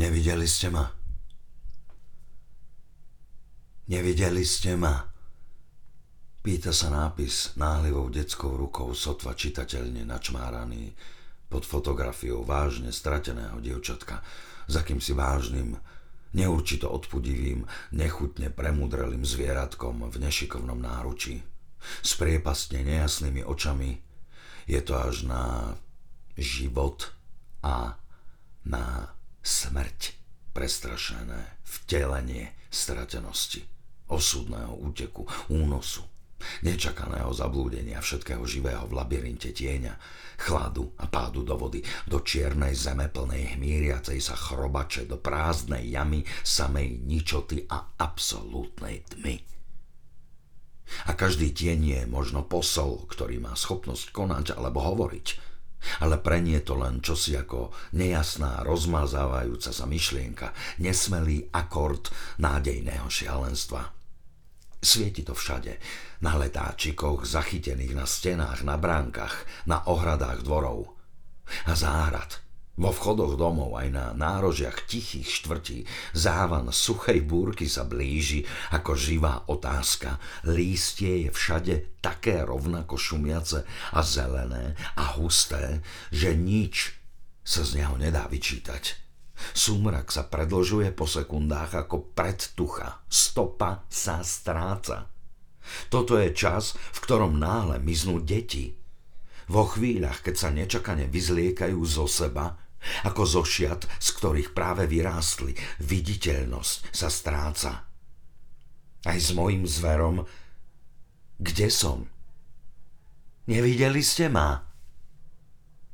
Nevideli ste ma? Nevideli ste ma? Pýta sa nápis náhlivou detskou rukou sotva čitateľne načmáraný pod fotografiou vážne strateného dievčatka s akýmsi vážnym, neurčito odpudivým, nechutne premudrelým zvieratkom v nešikovnom náručí. S priepastne nejasnými očami je to až na život a na smrť prestrašené vtelenie stratenosti, osudného úteku, únosu, nečakaného zablúdenia všetkého živého v labyrinte tieňa, chladu a pádu do vody, do čiernej zeme plnej hmíriacej sa chrobače, do prázdnej jamy samej ničoty a absolútnej tmy. A každý tieň je možno posol, ktorý má schopnosť konať alebo hovoriť – ale pre nie to len čosi ako nejasná, rozmazávajúca sa myšlienka, nesmelý akord nádejného šialenstva. Svieti to všade, na letáčikoch zachytených na stenách, na bránkach, na ohradách dvorov. A záhrad, vo vchodoch domov aj na nárožiach tichých štvrtí závan suchej búrky sa blíži ako živá otázka. Lístie je všade také rovnako šumiace a zelené a husté, že nič sa z neho nedá vyčítať. Súmrak sa predlžuje po sekundách ako predtucha. Stopa sa stráca. Toto je čas, v ktorom náhle miznú deti. Vo chvíľach, keď sa nečakane vyzliekajú zo seba, ako zo šiat, z ktorých práve vyrástli. Viditeľnosť sa stráca. Aj s mojim zverom. Kde som? Nevideli ste ma?